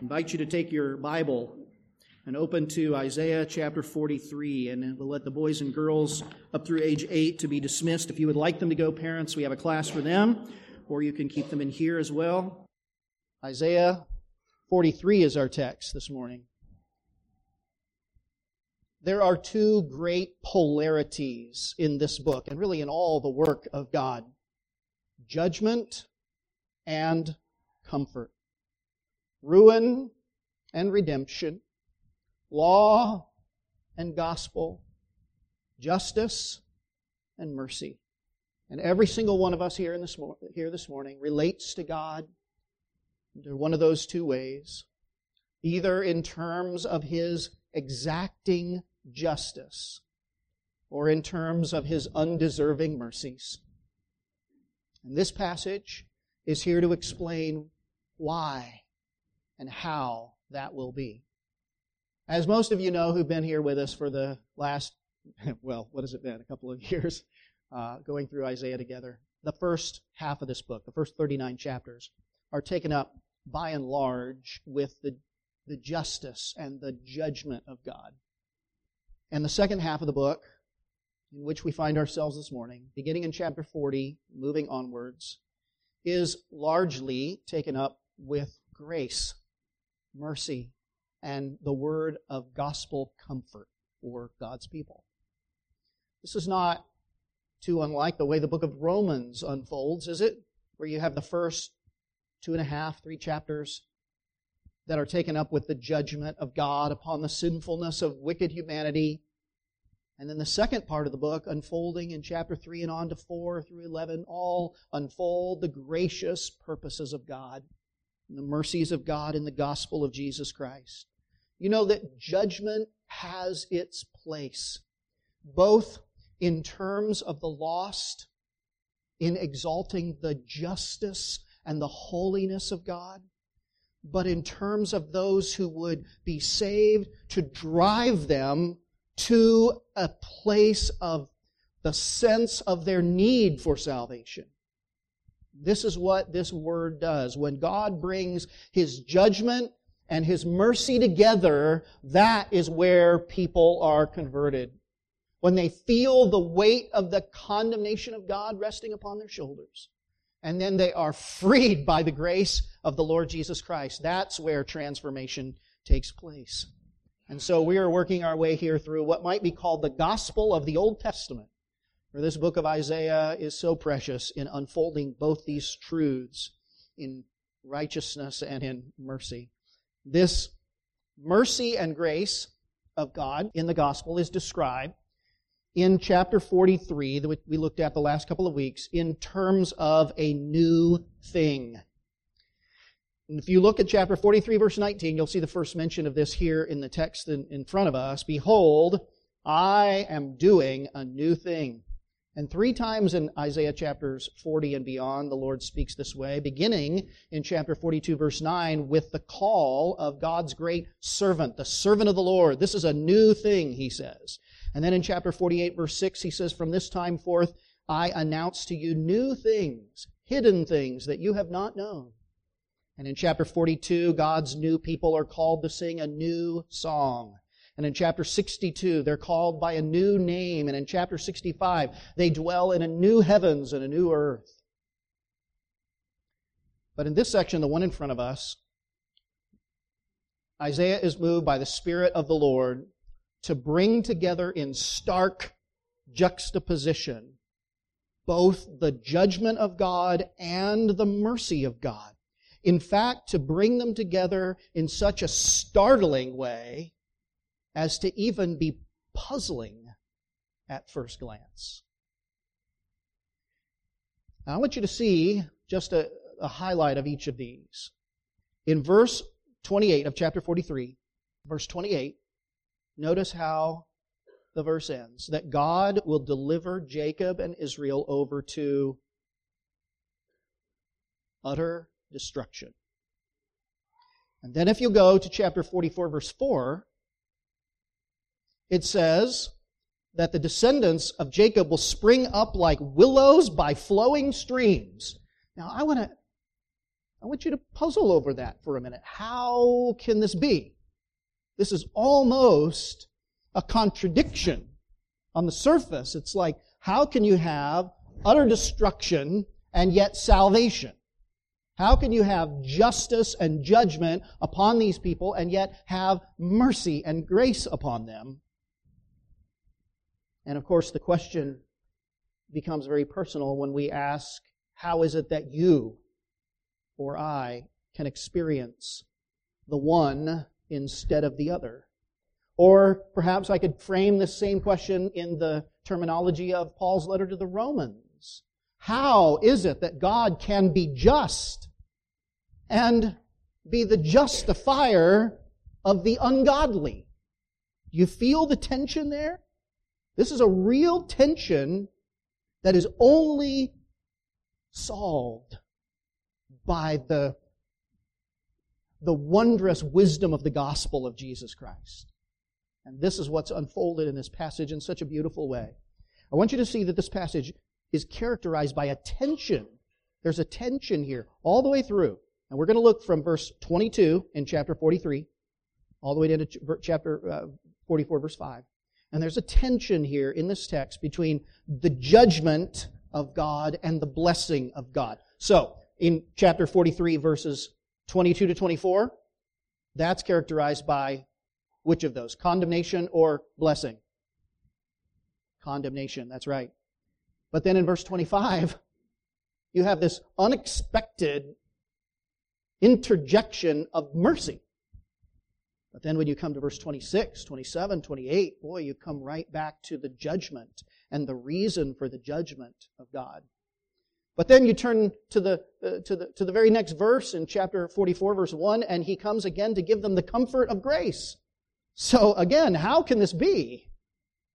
invite you to take your Bible and open to Isaiah chapter 43. And we'll let the boys and girls up through age 8 to be dismissed. If you would like them to go, parents, we have a class for them, or you can keep them in here as well. Isaiah 43 is our text this morning. There are two great polarities in this book, and really in all the work of God judgment and comfort ruin and redemption, law and gospel, justice and mercy. And every single one of us here, in this, here this morning relates to God in one of those two ways, either in terms of His exacting justice or in terms of His undeserving mercies. And this passage is here to explain why and how that will be. As most of you know who've been here with us for the last, well, what has it been? A couple of years uh, going through Isaiah together. The first half of this book, the first 39 chapters, are taken up by and large with the, the justice and the judgment of God. And the second half of the book, in which we find ourselves this morning, beginning in chapter 40, moving onwards, is largely taken up with grace mercy, and the word of gospel comfort for God's people. This is not too unlike the way the book of Romans unfolds, is it? Where you have the first two and a half, three chapters that are taken up with the judgment of God upon the sinfulness of wicked humanity. And then the second part of the book, unfolding in chapter 3 and on to 4 through 11, all unfold the gracious purposes of God the mercies of God in the gospel of Jesus Christ. You know that judgment has its place, both in terms of the lost, in exalting the justice and the holiness of God, but in terms of those who would be saved to drive them to a place of the sense of their need for salvation. This is what this word does. When God brings His judgment and His mercy together, that is where people are converted. When they feel the weight of the condemnation of God resting upon their shoulders. And then they are freed by the grace of the Lord Jesus Christ. That's where transformation takes place. And so we are working our way here through what might be called the gospel of the Old Testament. For this book of Isaiah is so precious in unfolding both these truths in righteousness and in mercy. This mercy and grace of God in the gospel is described in chapter 43 that we looked at the last couple of weeks in terms of a new thing. And if you look at chapter 43, verse 19, you'll see the first mention of this here in the text in, in front of us. Behold, I am doing a new thing. And three times in Isaiah chapters 40 and beyond, the Lord speaks this way, beginning in chapter 42, verse 9, with the call of God's great servant, the servant of the Lord. This is a new thing, he says. And then in chapter 48, verse 6, he says, From this time forth, I announce to you new things, hidden things that you have not known. And in chapter 42, God's new people are called to sing a new song. And in chapter 62, they're called by a new name. And in chapter 65, they dwell in a new heavens and a new earth. But in this section, the one in front of us, Isaiah is moved by the Spirit of the Lord to bring together in stark juxtaposition both the judgment of God and the mercy of God. In fact, to bring them together in such a startling way as to even be puzzling at first glance. Now, I want you to see just a, a highlight of each of these. In verse 28 of chapter 43, verse 28, notice how the verse ends that God will deliver Jacob and Israel over to utter destruction. And then if you go to chapter 44, verse 4, it says that the descendants of Jacob will spring up like willows by flowing streams. Now, I want to I want you to puzzle over that for a minute. How can this be? This is almost a contradiction. On the surface, it's like, how can you have utter destruction and yet salvation? How can you have justice and judgment upon these people and yet have mercy and grace upon them? And of course, the question becomes very personal when we ask, how is it that you or I can experience the one instead of the other? Or perhaps I could frame this same question in the terminology of Paul's letter to the Romans. How is it that God can be just and be the justifier of the ungodly? You feel the tension there? This is a real tension that is only solved by the, the wondrous wisdom of the gospel of Jesus Christ. And this is what's unfolded in this passage in such a beautiful way. I want you to see that this passage is characterized by a tension. There's a tension here all the way through. And we're going to look from verse 22 in chapter 43 all the way down to chapter uh, 44, verse 5. And there's a tension here in this text between the judgment of God and the blessing of God. So, in chapter 43, verses 22 to 24, that's characterized by which of those? Condemnation or blessing? Condemnation, that's right. But then in verse 25, you have this unexpected interjection of mercy. But then when you come to verse 26, 27, 28, boy, you come right back to the judgment and the reason for the judgment of God. But then you turn to the, uh, to, the, to the very next verse in chapter 44, verse 1, and he comes again to give them the comfort of grace. So again, how can this be?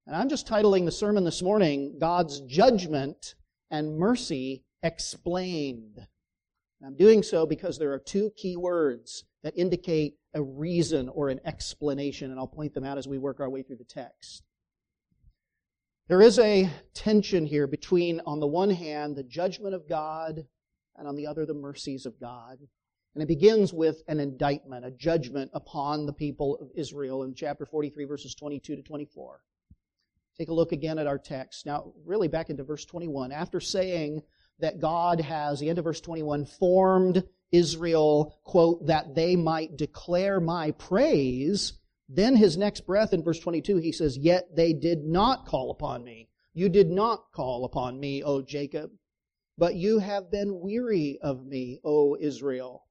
And I'm just titling the sermon this morning, God's Judgment and Mercy Explained. And I'm doing so because there are two key words that indicate a reason or an explanation, and I'll point them out as we work our way through the text. There is a tension here between, on the one hand, the judgment of God, and on the other, the mercies of God. And it begins with an indictment, a judgment upon the people of Israel in chapter 43, verses 22 to 24. Take a look again at our text. Now, really back into verse 21. After saying that God has, the end of verse 21, formed Israel, quote, that they might declare my praise, then his next breath in verse 22, he says, Yet they did not call upon me. You did not call upon me, O Jacob, but you have been weary of me, O Israel.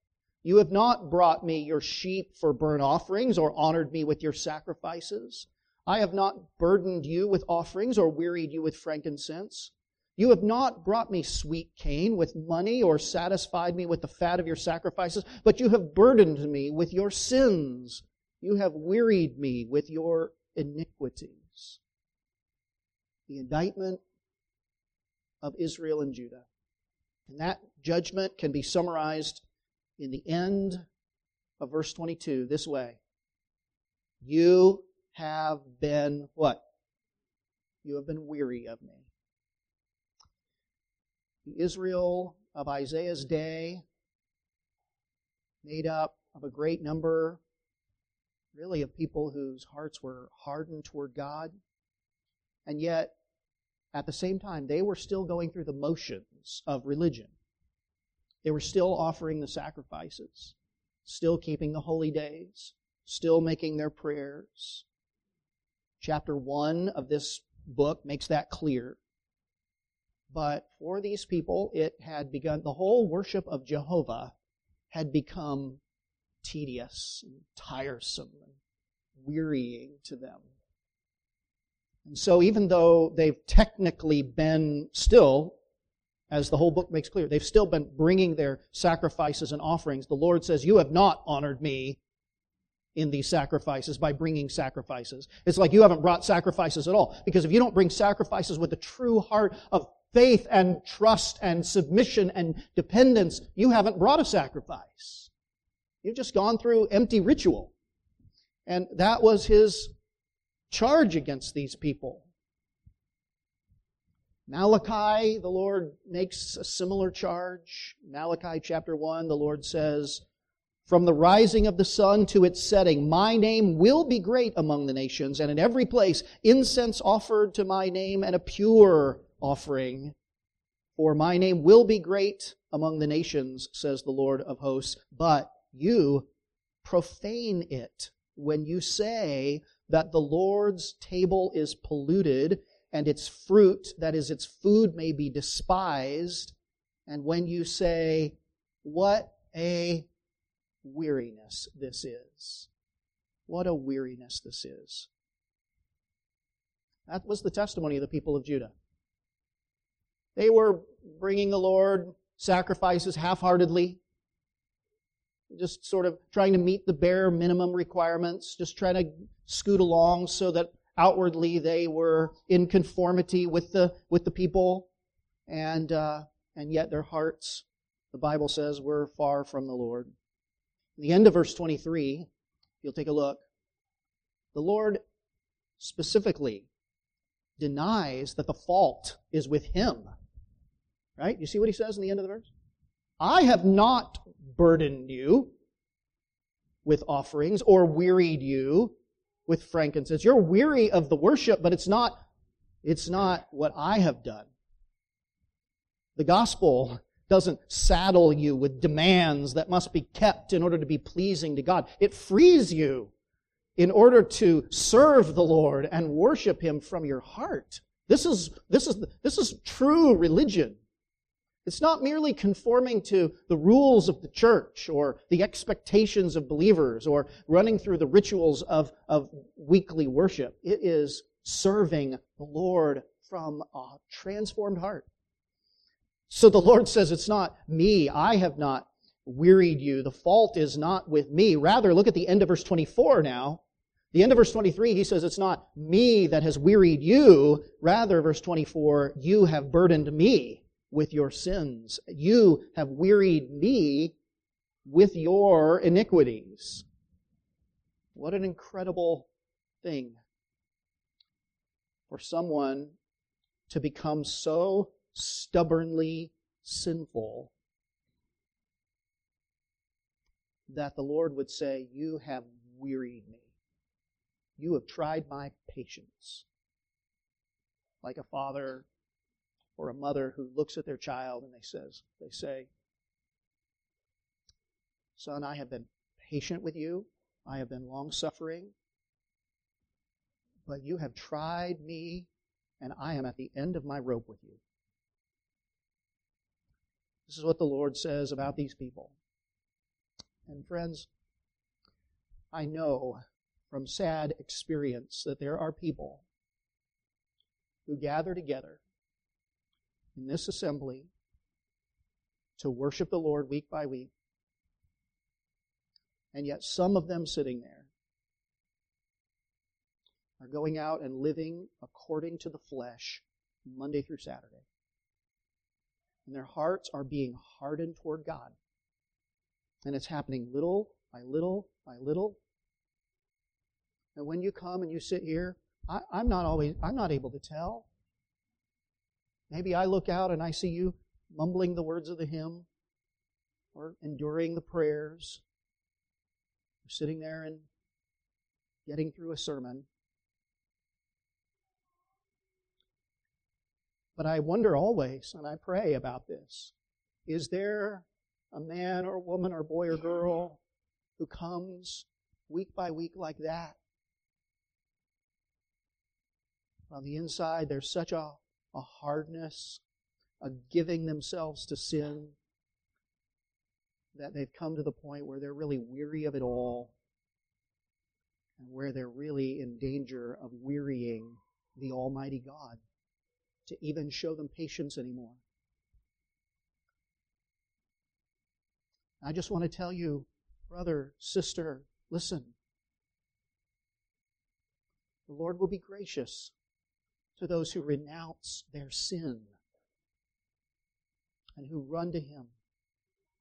You have not brought me your sheep for burnt offerings or honored me with your sacrifices. I have not burdened you with offerings or wearied you with frankincense. You have not brought me sweet cane with money or satisfied me with the fat of your sacrifices, but you have burdened me with your sins you have wearied me with your iniquities. The indictment of Israel and Judah. And that judgment can be summarized in the end of verse 22 this way You have been what? You have been weary of me. The Israel of Isaiah's day, made up of a great number really of people whose hearts were hardened toward God. And yet, at the same time, they were still going through the motions of religion. They were still offering the sacrifices, still keeping the holy days, still making their prayers. Chapter 1 of this book makes that clear. But for these people, it had begun, the whole worship of Jehovah had become tedious and tiresome and wearying to them. And so, even though they've technically been still, as the whole book makes clear, they've still been bringing their sacrifices and offerings, the Lord says, You have not honored me in these sacrifices by bringing sacrifices. It's like you haven't brought sacrifices at all. Because if you don't bring sacrifices with a true heart of faith and trust and submission and dependence, you haven't brought a sacrifice. You've just gone through empty ritual. And that was his charge against these people. Malachi, the Lord makes a similar charge. Malachi chapter 1, the Lord says, From the rising of the sun to its setting, my name will be great among the nations, and in every place incense offered to my name and a pure offering. For my name will be great among the nations, says the Lord of hosts, but you profane it when you say that the Lord's table is polluted and its fruit, that is, its food, may be despised. And when you say, What a weariness this is. What a weariness this is. That was the testimony of the people of Judah. They were bringing the Lord sacrifices half heartedly, just sort of trying to meet the bare minimum requirements, just trying to scoot along so that outwardly they were in conformity with the, with the people, and, uh, and yet their hearts, the Bible says, were far from the Lord. In the end of verse 23, if you'll take a look, the Lord specifically denies that the fault is with him. Right? You see what he says in the end of the verse? I have not burdened you with offerings or wearied you with frankincense. You're weary of the worship, but it's not, it's not what I have done. The gospel doesn't saddle you with demands that must be kept in order to be pleasing to God. It frees you in order to serve the Lord and worship Him from your heart. This is, this is, this is true religion. It's not merely conforming to the rules of the church or the expectations of believers or running through the rituals of, of weekly worship. It is serving the Lord from a transformed heart. So the Lord says, It's not me. I have not wearied you. The fault is not with me. Rather, look at the end of verse 24 now. The end of verse 23, he says, It's not me that has wearied you. Rather, verse 24, you have burdened me with your sins. You have wearied me with your iniquities. What an incredible thing for someone to become so stubbornly sinful that the Lord would say, You have wearied me. You have tried my patience. Like a father or a mother who looks at their child and they says they say son i have been patient with you. I have been long suffering but you have tried me and i am at the end of my rope with you. This is what the lord says about these people. And friends i know from sad experience that there are people who gather together in this assembly to worship the Lord week by week. And yet, some of them sitting there are going out and living according to the flesh Monday through Saturday. And their hearts are being hardened toward God. And it's happening little by little by little. And when you come and you sit here, I, am not always I'm not able to tell. Maybe I look out and I see you mumbling the words of the hymn or enduring the prayers or sitting there and getting through a sermon. But I wonder always, and I pray about this is there a man or woman or boy or girl who comes week by week like that? On the inside, there's such a a hardness, a giving themselves to sin, that they've come to the point where they're really weary of it all and where they're really in danger of wearying the Almighty God to even show them patience anymore. I just want to tell you, brother, sister, listen. The Lord will be gracious to those who renounce their sin and who run to Him.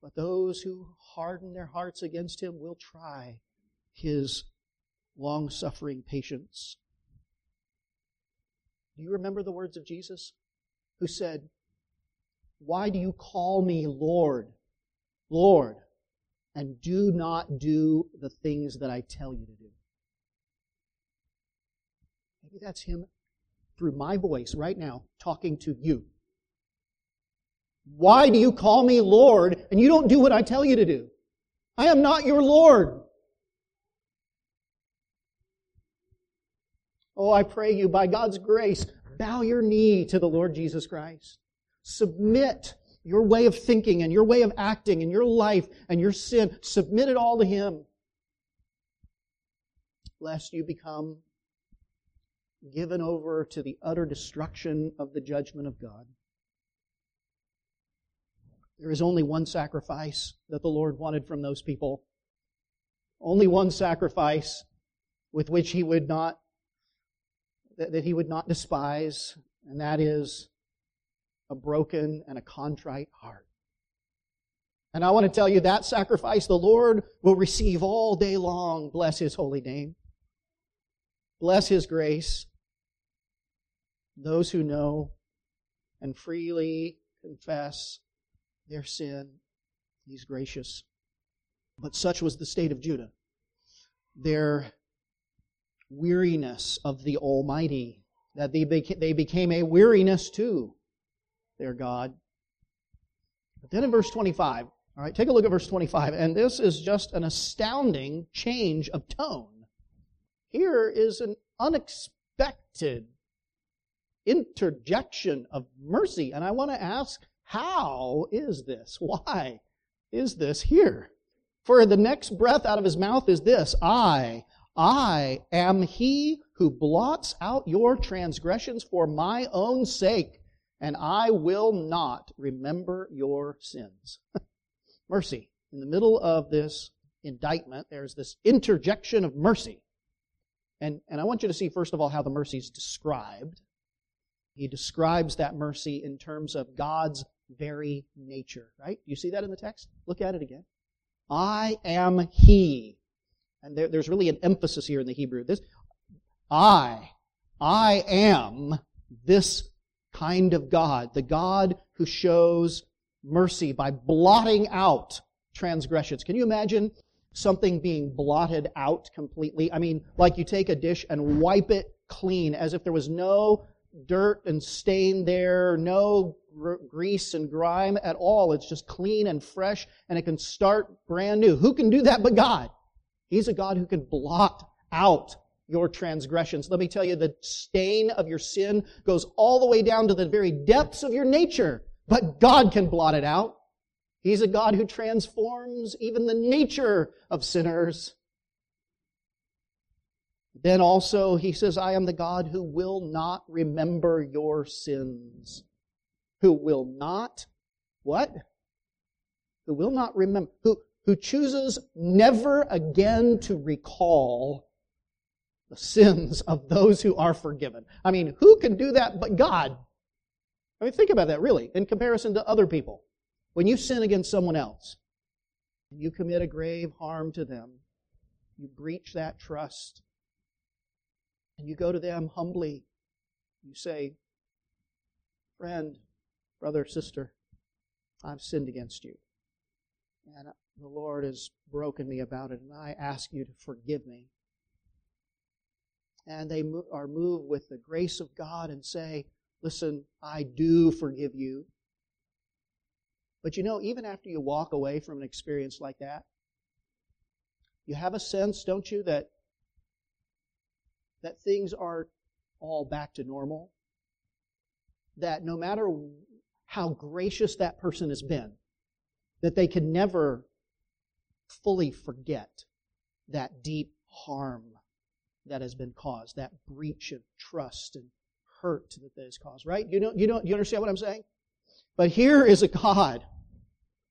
But those who harden their hearts against Him will try His long suffering patience. Do you remember the words of Jesus? who said, Why do you call me Lord, Lord, and do not do the things that I tell you to do? Maybe that's him through my voice right now talking to you. Why do you call me Lord and you don't do what I tell you to do? I am not your Lord. Oh, I pray you, by God's grace, bow your knee to the Lord Jesus Christ. Submit your way of thinking and your way of acting and your life and your sin. Submit it all to Him. Lest you become given over to the utter destruction of the judgment of God. There is only one sacrifice that the Lord wanted from those people. Only one sacrifice with which he would not that he would not despise, and that is a broken and a contrite heart. And I want to tell you that sacrifice the Lord will receive all day long. Bless his holy name. Bless his grace. Those who know and freely confess their sin, he's gracious. But such was the state of Judah. Their weariness of the Almighty, that they, beca- they became a weariness to their God. But then in verse 25, all right, take a look at verse 25, and this is just an astounding change of tone. Here is an unexpected interjection of mercy, and I want to ask, how is this? Why is this here? For the next breath out of his mouth is this I, I am he who blots out your transgressions for my own sake, and I will not remember your sins. mercy. In the middle of this indictment, there's this interjection of mercy. And, and I want you to see, first of all, how the mercy is described. He describes that mercy in terms of God's very nature, right? You see that in the text? Look at it again. I am He and there, there's really an emphasis here in the Hebrew. This, I, I am this kind of God, the God who shows mercy by blotting out transgressions. Can you imagine something being blotted out completely? I mean, like you take a dish and wipe it clean as if there was no dirt and stain there, no gr- grease and grime at all. It's just clean and fresh and it can start brand new. Who can do that but God? He's a God who can blot out your transgressions. Let me tell you, the stain of your sin goes all the way down to the very depths of your nature, but God can blot it out. He's a God who transforms even the nature of sinners. Then also, he says, I am the God who will not remember your sins. Who will not, what? Who will not remember, who, who chooses never again to recall the sins of those who are forgiven. I mean, who can do that but God? I mean, think about that really, in comparison to other people. When you sin against someone else, you commit a grave harm to them, you breach that trust, and you go to them humbly, you say, Friend, brother, sister, I've sinned against you. And the Lord has broken me about it, and I ask you to forgive me. And they are moved with the grace of God and say, Listen, I do forgive you. But you know, even after you walk away from an experience like that, you have a sense, don't you, that that things aren't all back to normal. That no matter how gracious that person has been, that they can never fully forget that deep harm that has been caused, that breach of trust and hurt that is caused, right? You know, you know, you understand what I'm saying? But here is a God.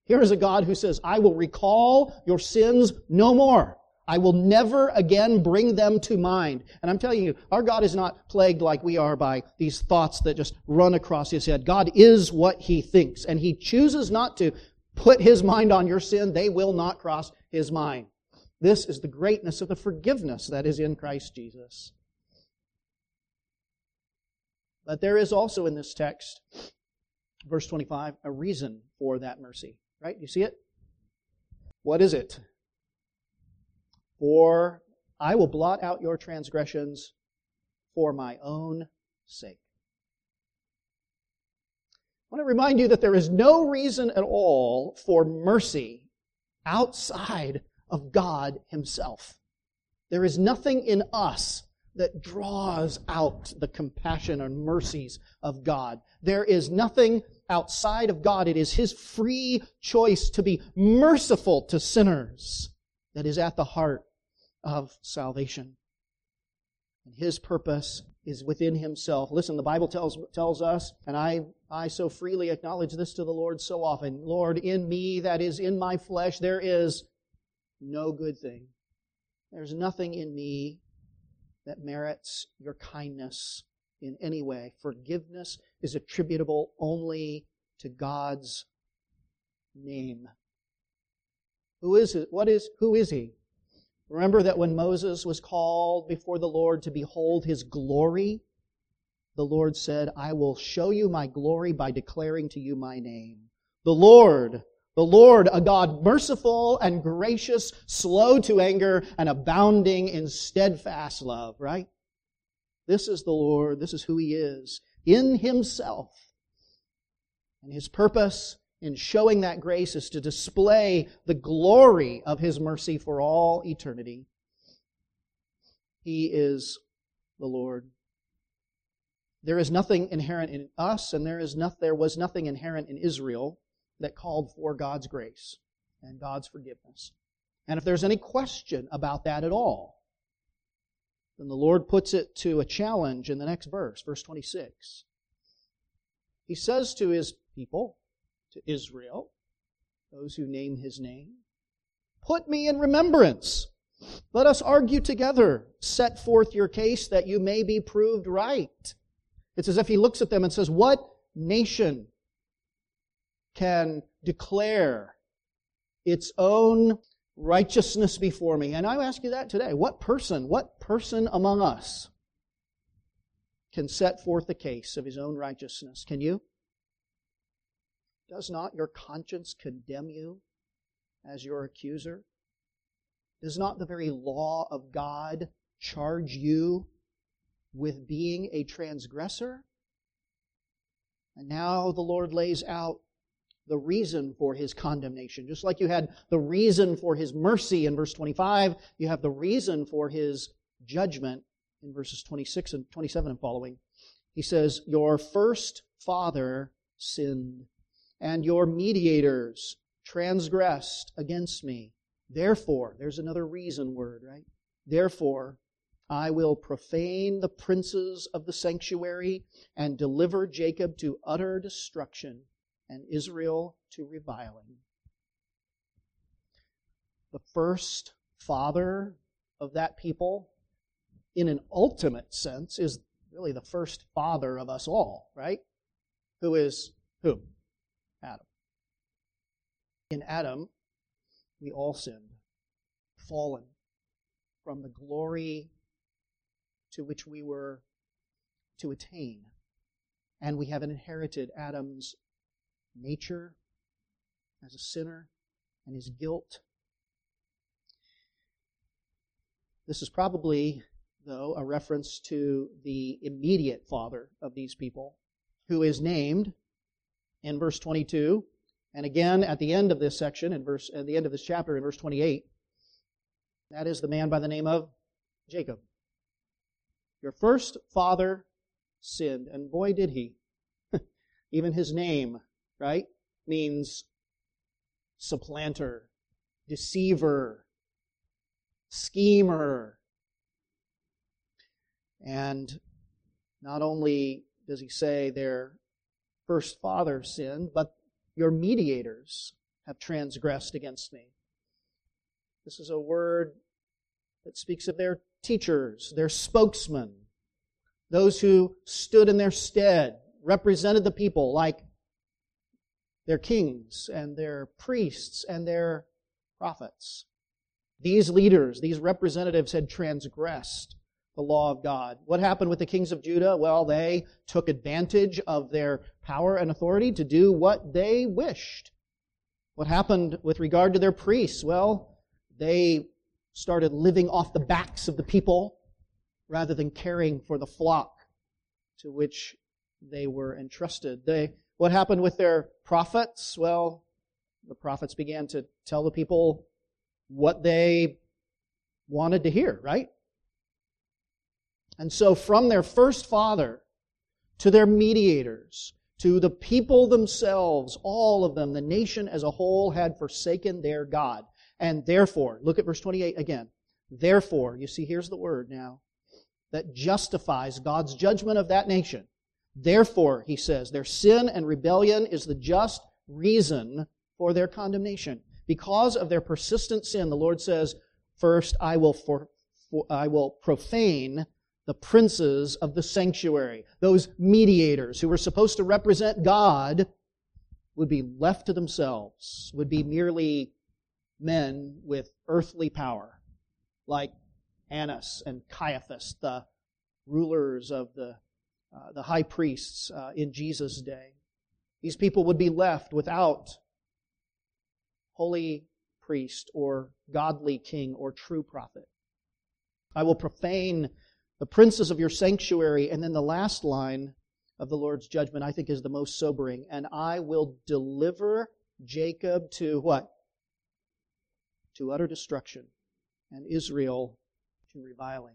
Here is a God who says, I will recall your sins no more. I will never again bring them to mind. And I'm telling you, our God is not plagued like we are by these thoughts that just run across his head. God is what he thinks, and he chooses not to put his mind on your sin, they will not cross his mind. This is the greatness of the forgiveness that is in Christ Jesus. But there is also in this text verse 25, a reason for that mercy. Right? You see it? What is it? For I will blot out your transgressions for my own sake. I want to remind you that there is no reason at all for mercy outside of God Himself. There is nothing in us that draws out the compassion and mercies of God. There is nothing outside of God. It is His free choice to be merciful to sinners that is at the heart of salvation. And His purpose is within Himself. Listen, the Bible tells, tells us, and I, I so freely acknowledge this to the Lord so often Lord, in me, that is in my flesh, there is no good thing. There's nothing in me that merits your kindness in any way. Forgiveness is attributable only to God's name. Who is it? What is, who is he? Remember that when Moses was called before the Lord to behold his glory, the Lord said, I will show you my glory by declaring to you my name. The Lord, the Lord, a God merciful and gracious, slow to anger, and abounding in steadfast love, right? This is the Lord. This is who He is in Himself. And His purpose in showing that grace is to display the glory of His mercy for all eternity. He is the Lord. There is nothing inherent in us, and there, is no, there was nothing inherent in Israel that called for God's grace and God's forgiveness. And if there's any question about that at all, then the Lord puts it to a challenge in the next verse, verse 26. He says to his people, to Israel, those who name his name, Put me in remembrance. Let us argue together. Set forth your case that you may be proved right. It's as if he looks at them and says, What nation can declare its own righteousness before me. And I ask you that today. What person, what person among us can set forth the case of his own righteousness? Can you? Does not your conscience condemn you as your accuser? Does not the very law of God charge you with being a transgressor? And now the Lord lays out the reason for his condemnation. Just like you had the reason for his mercy in verse 25, you have the reason for his judgment in verses 26 and 27 and following. He says, Your first father sinned, and your mediators transgressed against me. Therefore, there's another reason word, right? Therefore, I will profane the princes of the sanctuary and deliver Jacob to utter destruction and Israel to reviling. The first father of that people, in an ultimate sense, is really the first father of us all, right? Who is who? Adam. In Adam, we all sinned, fallen from the glory to which we were to attain. And we have inherited Adam's nature as a sinner and his guilt. This is probably, though, a reference to the immediate father of these people, who is named in verse 22, and again at the end of this section, in verse at the end of this chapter, in verse 28. That is the man by the name of Jacob. Your first father sinned, and boy did he. Even his name right? Means supplanter, deceiver, schemer. And not only does he say their first father sinned, but your mediators have transgressed against me. This is a word that speaks of their teachers, their spokesmen, those who stood in their stead, represented the people like their kings and their priests and their prophets. These leaders, these representatives had transgressed the law of God. What happened with the kings of Judah? Well, they took advantage of their power and authority to do what they wished. What happened with regard to their priests? Well, they started living off the backs of the people rather than caring for the flock to which they were entrusted. They, what happened with their prophets? Well, the prophets began to tell the people what they wanted to hear, right? And so from their first father to their mediators, to the people themselves, all of them, the nation as a whole had forsaken their God. And therefore, look at verse 28 again. Therefore, you see, here's the word now that justifies God's judgment of that nation. Therefore, he says, their sin and rebellion is the just reason for their condemnation. Because of their persistent sin, the Lord says, First, I will, for, for, I will profane the princes of the sanctuary. Those mediators who were supposed to represent God would be left to themselves, would be merely men with earthly power, like Annas and Caiaphas, the rulers of the, uh, the high priests uh, in Jesus' day. These people would be left without holy priest or godly king or true prophet. I will profane the princes of your sanctuary. And then the last line of the Lord's judgment, I think, is the most sobering. And I will deliver Jacob to what? To utter destruction, and Israel to reviling.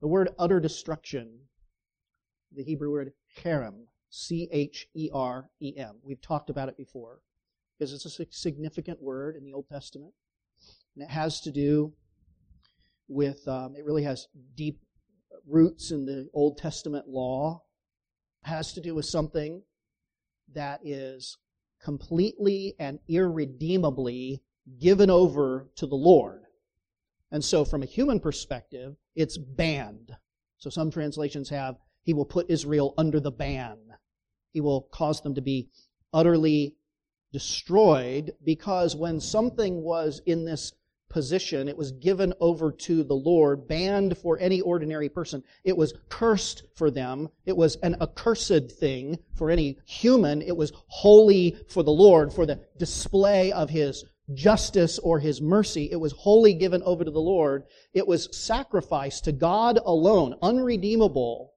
The word utter destruction, the Hebrew word cherem, C H E R E M. We've talked about it before because it's a significant word in the Old Testament. And it has to do with, um, it really has deep roots in the Old Testament law. Has to do with something that is completely and irredeemably given over to the Lord. And so, from a human perspective, it's banned. So, some translations have, He will put Israel under the ban. He will cause them to be utterly destroyed because when something was in this position, it was given over to the Lord, banned for any ordinary person. It was cursed for them. It was an accursed thing for any human. It was holy for the Lord, for the display of His justice or His mercy. It was wholly given over to the Lord. It was sacrificed to God alone, unredeemable,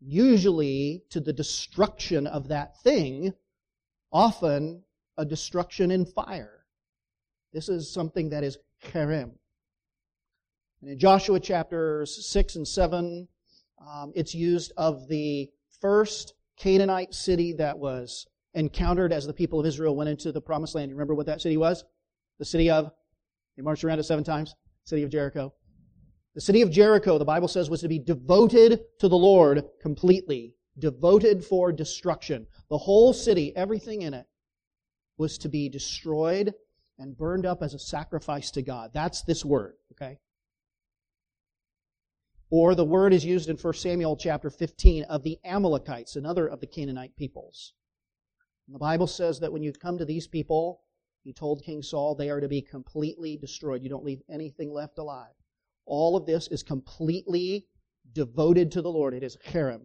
usually to the destruction of that thing, often a destruction in fire. This is something that is cherem. And in Joshua chapters 6 and 7, um, it's used of the first Canaanite city that was encountered as the people of Israel went into the promised land. You remember what that city was? The city of, they marched around it seven times, city of Jericho. The city of Jericho, the Bible says, was to be devoted to the Lord completely, devoted for destruction. The whole city, everything in it, was to be destroyed and burned up as a sacrifice to God. That's this word, okay? Or the word is used in 1 Samuel chapter 15 of the Amalekites, another of the Canaanite peoples. And the Bible says that when you come to these people, he told King Saul, they are to be completely destroyed. You don't leave anything left alive. All of this is completely devoted to the Lord. It is cherem.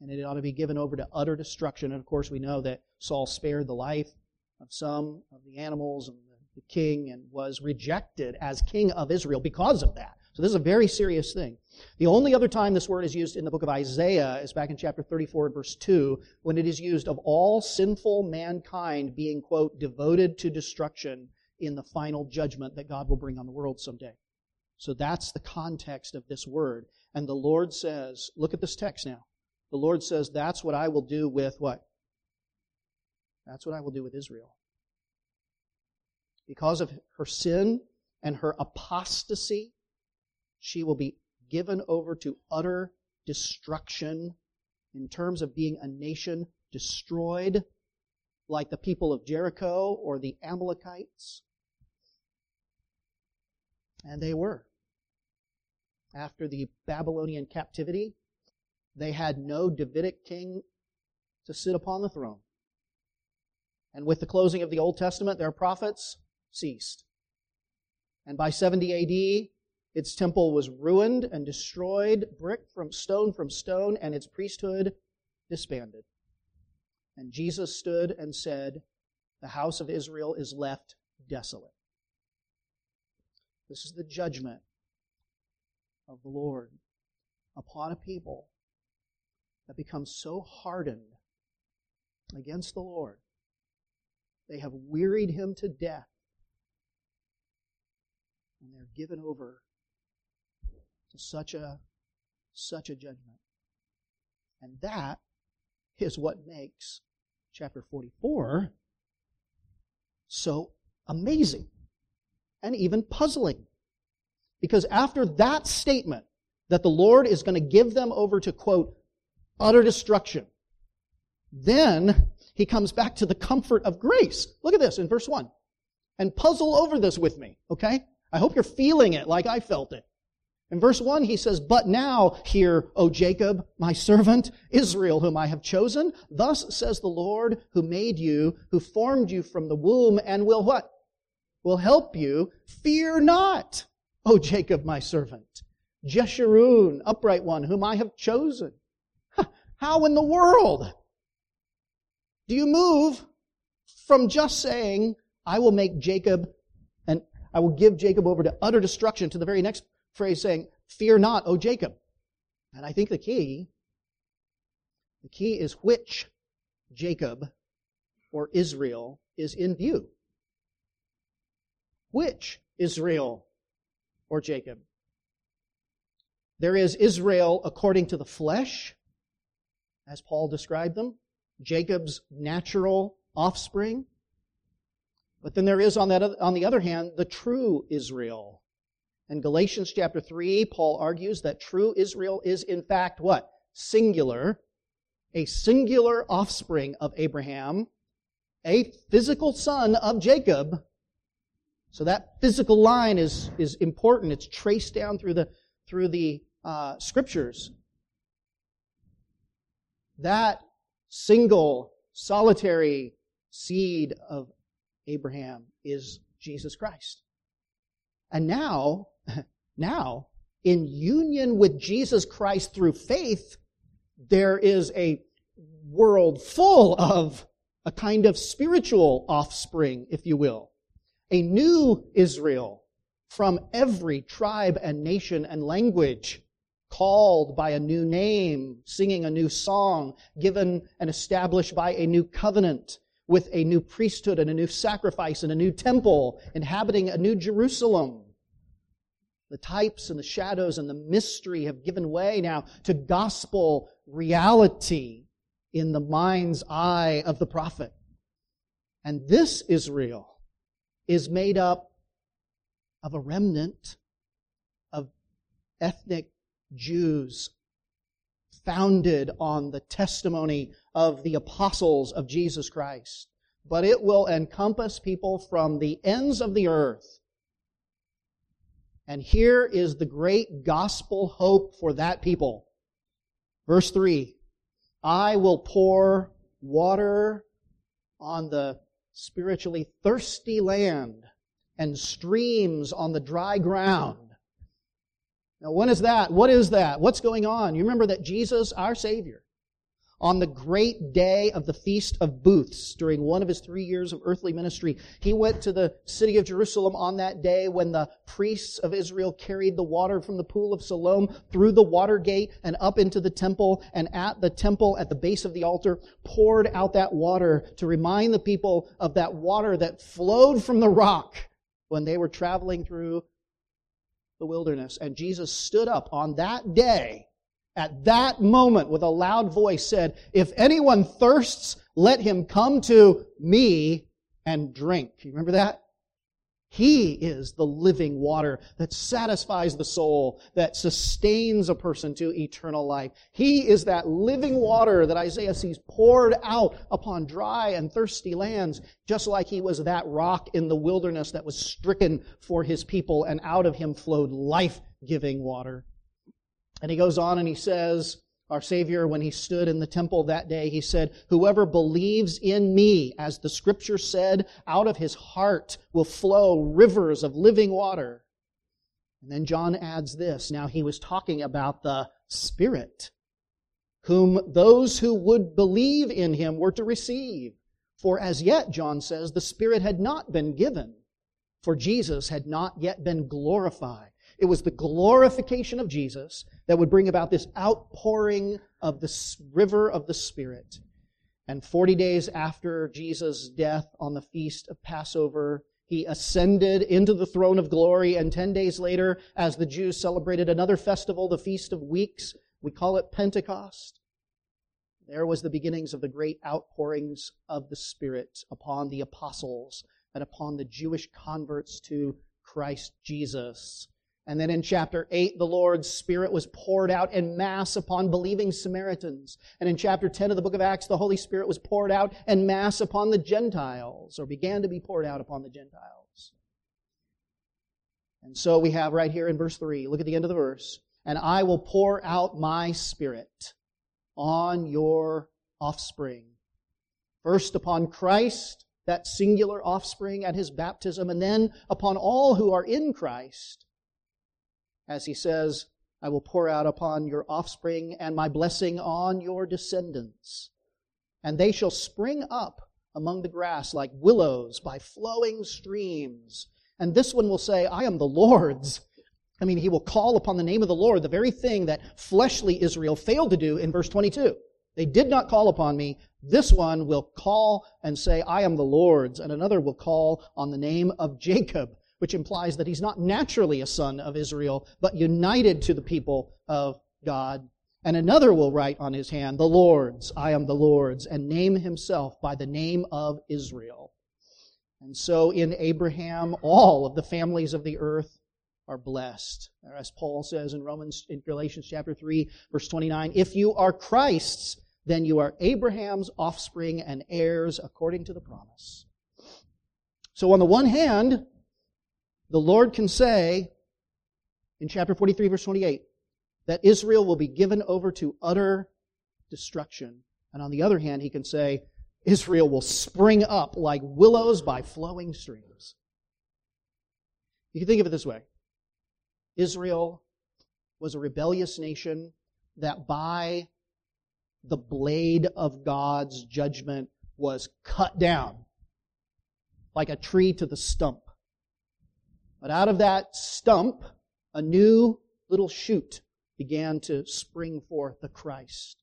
And it ought to be given over to utter destruction. And of course, we know that Saul spared the life of some of the animals and the king and was rejected as king of Israel because of that. So this is a very serious thing. The only other time this word is used in the book of Isaiah is back in chapter 34 verse 2 when it is used of all sinful mankind being, quote, devoted to destruction in the final judgment that God will bring on the world someday. So that's the context of this word. And the Lord says, look at this text now. The Lord says, that's what I will do with what? That's what I will do with Israel. Because of her sin and her apostasy, she will be given over to utter destruction in terms of being a nation destroyed like the people of Jericho or the Amalekites. And they were. After the Babylonian captivity, they had no Davidic king to sit upon the throne. And with the closing of the Old Testament, their prophets ceased. And by 70 AD, Its temple was ruined and destroyed, brick from stone from stone, and its priesthood disbanded. And Jesus stood and said, The house of Israel is left desolate. This is the judgment of the Lord upon a people that becomes so hardened against the Lord. They have wearied him to death. And they're given over to such a such a judgment. And that is what makes chapter 44 so amazing and even puzzling. Because after that statement that the Lord is going to give them over to, quote, utter destruction, then he comes back to the comfort of grace. Look at this in verse 1. And puzzle over this with me, okay? I hope you're feeling it like I felt it. In verse 1, he says, But now hear, O Jacob, my servant, Israel, whom I have chosen. Thus says the Lord, who made you, who formed you from the womb, and will what? Will help you. Fear not, O Jacob, my servant. Jeshurun, upright one, whom I have chosen. How in the world do you move from just saying, I will make Jacob and I will give Jacob over to utter destruction to the very next phrase saying, Fear not, O Jacob. And I think the key, the key is which Jacob or Israel is in view. Which Israel or Jacob? There is Israel according to the flesh, as Paul described them, Jacob's natural offspring. But then there is, on, that, on the other hand, the true Israel, in Galatians chapter 3, Paul argues that true Israel is in fact what? Singular. A singular offspring of Abraham, a physical son of Jacob. So that physical line is, is important. It's traced down through the, through the uh, scriptures. That single, solitary seed of Abraham is Jesus Christ. And now, now, in union with Jesus Christ through faith, there is a world full of a kind of spiritual offspring, if you will. A new Israel from every tribe and nation and language, called by a new name, singing a new song, given and established by a new covenant, with a new priesthood and a new sacrifice and a new temple, inhabiting a new Jerusalem. The types and the shadows and the mystery have given way now to gospel reality in the mind's eye of the prophet. And this Israel is made up of a remnant of ethnic Jews founded on the testimony of the apostles of Jesus Christ. But it will encompass people from the ends of the earth and here is the great gospel hope for that people. Verse 3 I will pour water on the spiritually thirsty land and streams on the dry ground. Now, when is that? What is that? What's going on? You remember that Jesus, our Savior, on the great day of the Feast of Booths, during one of his three years of earthly ministry, he went to the city of Jerusalem on that day when the priests of Israel carried the water from the pool of Siloam through the water gate and up into the temple, and at the temple, at the base of the altar, poured out that water to remind the people of that water that flowed from the rock when they were traveling through the wilderness. And Jesus stood up on that day at that moment with a loud voice said, If anyone thirsts, let him come to me and drink. You remember that? He is the living water that satisfies the soul, that sustains a person to eternal life. He is that living water that Isaiah sees poured out upon dry and thirsty lands, just like he was that rock in the wilderness that was stricken for his people, and out of him flowed life giving water. And he goes on and he says, our Savior, when he stood in the temple that day, he said, Whoever believes in me, as the scripture said, out of his heart will flow rivers of living water. And then John adds this. Now he was talking about the Spirit, whom those who would believe in him were to receive. For as yet, John says, the Spirit had not been given, for Jesus had not yet been glorified. It was the glorification of Jesus that would bring about this outpouring of the river of the Spirit. And 40 days after Jesus' death on the feast of Passover, he ascended into the throne of glory. And 10 days later, as the Jews celebrated another festival, the Feast of Weeks, we call it Pentecost. There was the beginnings of the great outpourings of the Spirit upon the apostles and upon the Jewish converts to Christ Jesus. And then in chapter 8, the Lord's Spirit was poured out in mass upon believing Samaritans. And in chapter 10 of the book of Acts, the Holy Spirit was poured out in mass upon the Gentiles, or began to be poured out upon the Gentiles. And so we have right here in verse 3, look at the end of the verse, and I will pour out my Spirit on your offspring. First upon Christ, that singular offspring at his baptism, and then upon all who are in Christ as he says, I will pour out upon your offspring and my blessing on your descendants. And they shall spring up among the grass like willows by flowing streams. And this one will say, I am the Lord's. I mean, he will call upon the name of the Lord, the very thing that fleshly Israel failed to do in verse 22. They did not call upon me. This one will call and say, I am the Lord's. And another will call on the name of Jacob which implies that he's not naturally a son of Israel, but united to the people of God. And another will write on his hand, The Lord's, I am the Lord's, and name himself by the name of Israel. And so in Abraham, all of the families of the earth are blessed. As Paul says in Romans, in Galatians chapter 3, verse 29, if you are Christ's, then you are Abraham's offspring and heirs according to the promise. So on the one hand, the Lord can say in chapter 43, verse 28, that Israel will be given over to utter destruction. And on the other hand, he can say, Israel will spring up like willows by flowing streams. You can think of it this way Israel was a rebellious nation that by the blade of God's judgment was cut down like a tree to the stump. But out of that stump, a new little shoot began to spring forth, the Christ.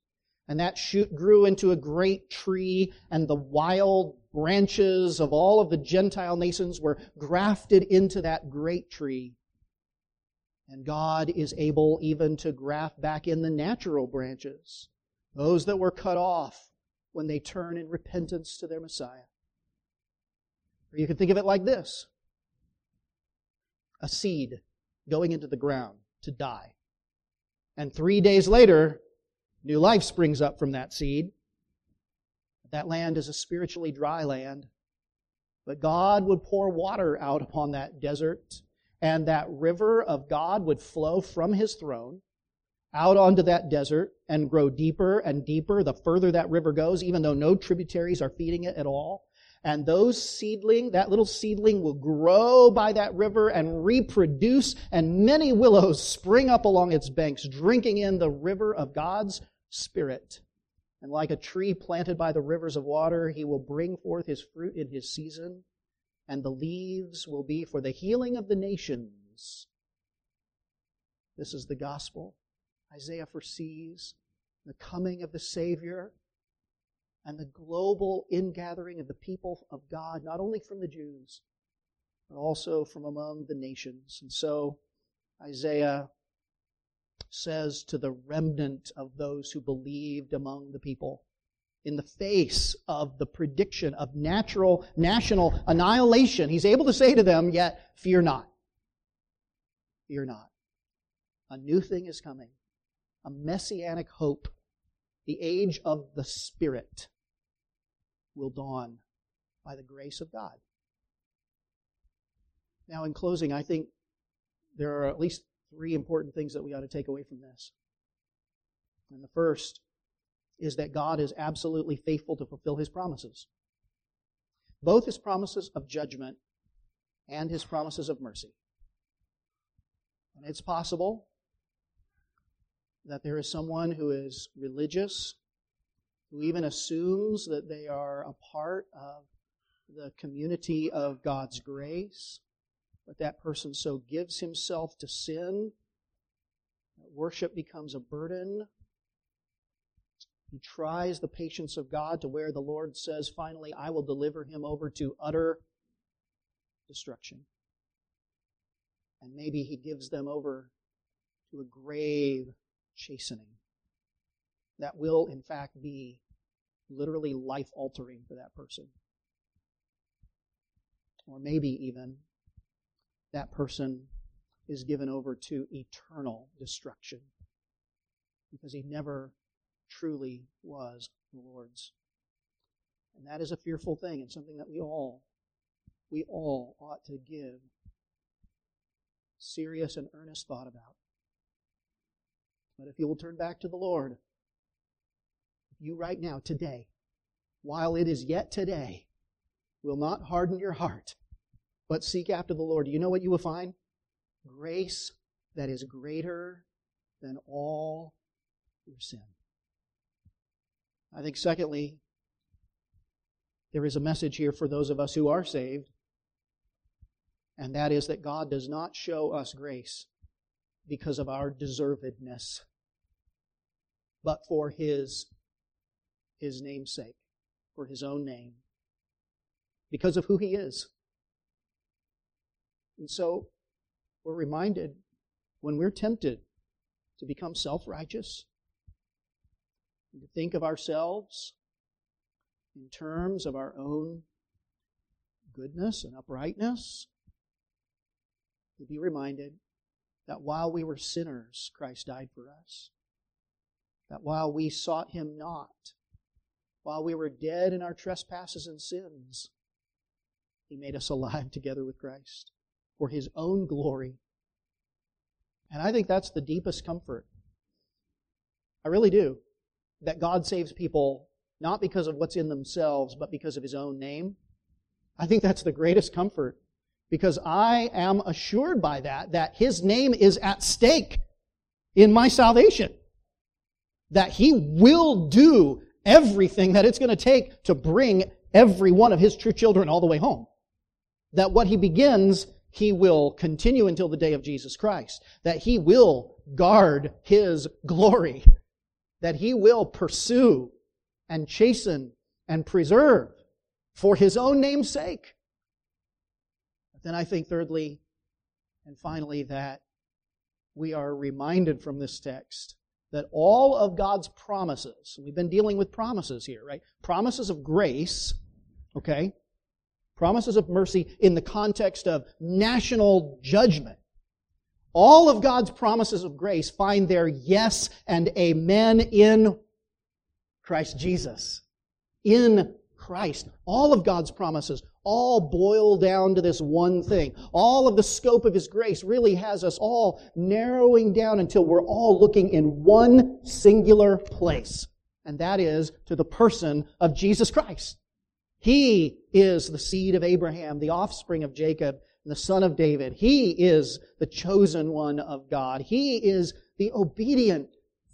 And that shoot grew into a great tree, and the wild branches of all of the Gentile nations were grafted into that great tree. And God is able even to graft back in the natural branches, those that were cut off when they turn in repentance to their Messiah. Or you can think of it like this a seed going into the ground to die. And three days later, new life springs up from that seed. That land is a spiritually dry land. But God would pour water out upon that desert, and that river of God would flow from his throne out onto that desert and grow deeper and deeper the further that river goes, even though no tributaries are feeding it at all. And those seedling, that little seedling will grow by that river and reproduce, and many willows spring up along its banks, drinking in the river of God's Spirit. And like a tree planted by the rivers of water, he will bring forth his fruit in his season, and the leaves will be for the healing of the nations. This is the gospel. Isaiah foresees the coming of the Savior and the global ingathering of the people of God, not only from the Jews, but also from among the nations. And so Isaiah says to the remnant of those who believed among the people, in the face of the prediction of natural, national annihilation, he's able to say to them, yet fear not. Fear not. A new thing is coming. A messianic hope. The age of the Spirit will dawn by the grace of God. Now, in closing, I think there are at least three important things that we ought to take away from this. And the first is that God is absolutely faithful to fulfill his promises. Both his promises of judgment and his promises of mercy. And it's possible that there is someone who is religious, who even assumes that they are a part of the community of God's grace, but that person so gives himself to sin that worship becomes a burden. He tries the patience of God to where the Lord says, finally, I will deliver him over to utter destruction. And maybe he gives them over to a grave chastening that will, in fact, be literally life altering for that person. Or maybe even that person is given over to eternal destruction because he never truly was the Lord's. And that is a fearful thing and something that we all, we all ought to give serious and earnest thought about. But if you will turn back to the Lord, you right now, today, while it is yet today, will not harden your heart, but seek after the Lord, you know what you will find? Grace that is greater than all your sin. I think, secondly, there is a message here for those of us who are saved, and that is that God does not show us grace because of our deservedness, but for His, His namesake, for His own name, because of who He is. And so we're reminded when we're tempted to become self righteous, to think of ourselves in terms of our own goodness and uprightness, to be reminded that while we were sinners, Christ died for us. That while we sought Him not, while we were dead in our trespasses and sins, He made us alive together with Christ for His own glory. And I think that's the deepest comfort. I really do. That God saves people not because of what's in themselves, but because of His own name. I think that's the greatest comfort because I am assured by that that His name is at stake in my salvation. That He will do everything that it's going to take to bring every one of His true children all the way home. That what He begins, He will continue until the day of Jesus Christ. That He will guard His glory. That He will pursue and chasten and preserve for His own name's sake. Then I think, thirdly and finally, that we are reminded from this text that all of God's promises, we've been dealing with promises here, right? Promises of grace, okay? Promises of mercy in the context of national judgment. All of God's promises of grace find their yes and amen in Christ Jesus. In Christ. All of God's promises all boil down to this one thing. All of the scope of His grace really has us all narrowing down until we're all looking in one singular place. And that is to the person of Jesus Christ. He is the seed of Abraham, the offspring of Jacob, and the son of David. He is the chosen one of God. He is the obedient,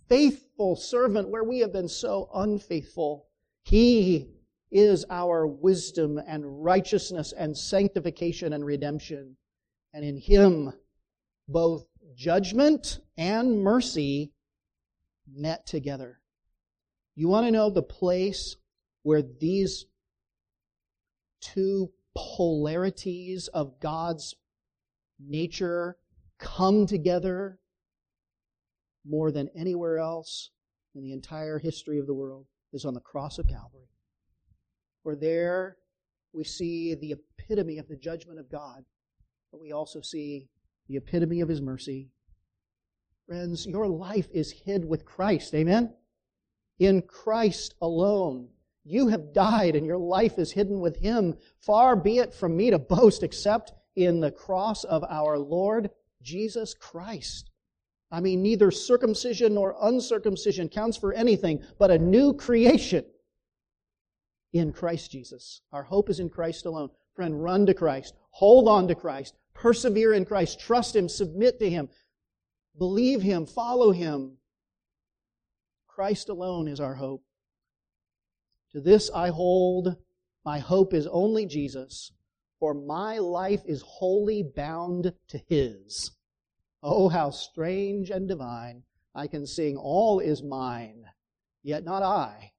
faithful servant where we have been so unfaithful. He is our wisdom and righteousness and sanctification and redemption. And in Him, both judgment and mercy met together. You want to know the place where these two polarities of God's nature come together more than anywhere else in the entire history of the world is on the cross of Calvary. For there we see the epitome of the judgment of God, but we also see the epitome of His mercy. Friends, your life is hid with Christ. Amen? In Christ alone. You have died and your life is hidden with Him. Far be it from me to boast except in the cross of our Lord Jesus Christ. I mean, neither circumcision nor uncircumcision counts for anything but a new creation in Christ Jesus. Our hope is in Christ alone. Friend, run to Christ. Hold on to Christ. Persevere in Christ. Trust Him. Submit to Him. Believe Him, follow Him. Christ alone is our hope. To this I hold, my hope is only Jesus, for my life is wholly bound to His. Oh, how strange and divine! I can sing, All is mine, yet not I,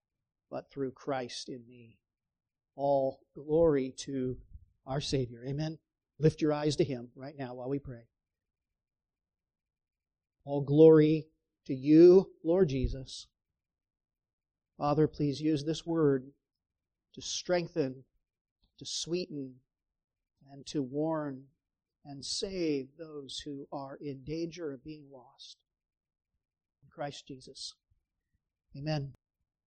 but through Christ in me. All glory to our Savior. Amen. Lift your eyes to Him right now while we pray. All glory to you, Lord Jesus. Father, please use this word to strengthen, to sweeten, and to warn and save those who are in danger of being lost. In Christ Jesus. Amen.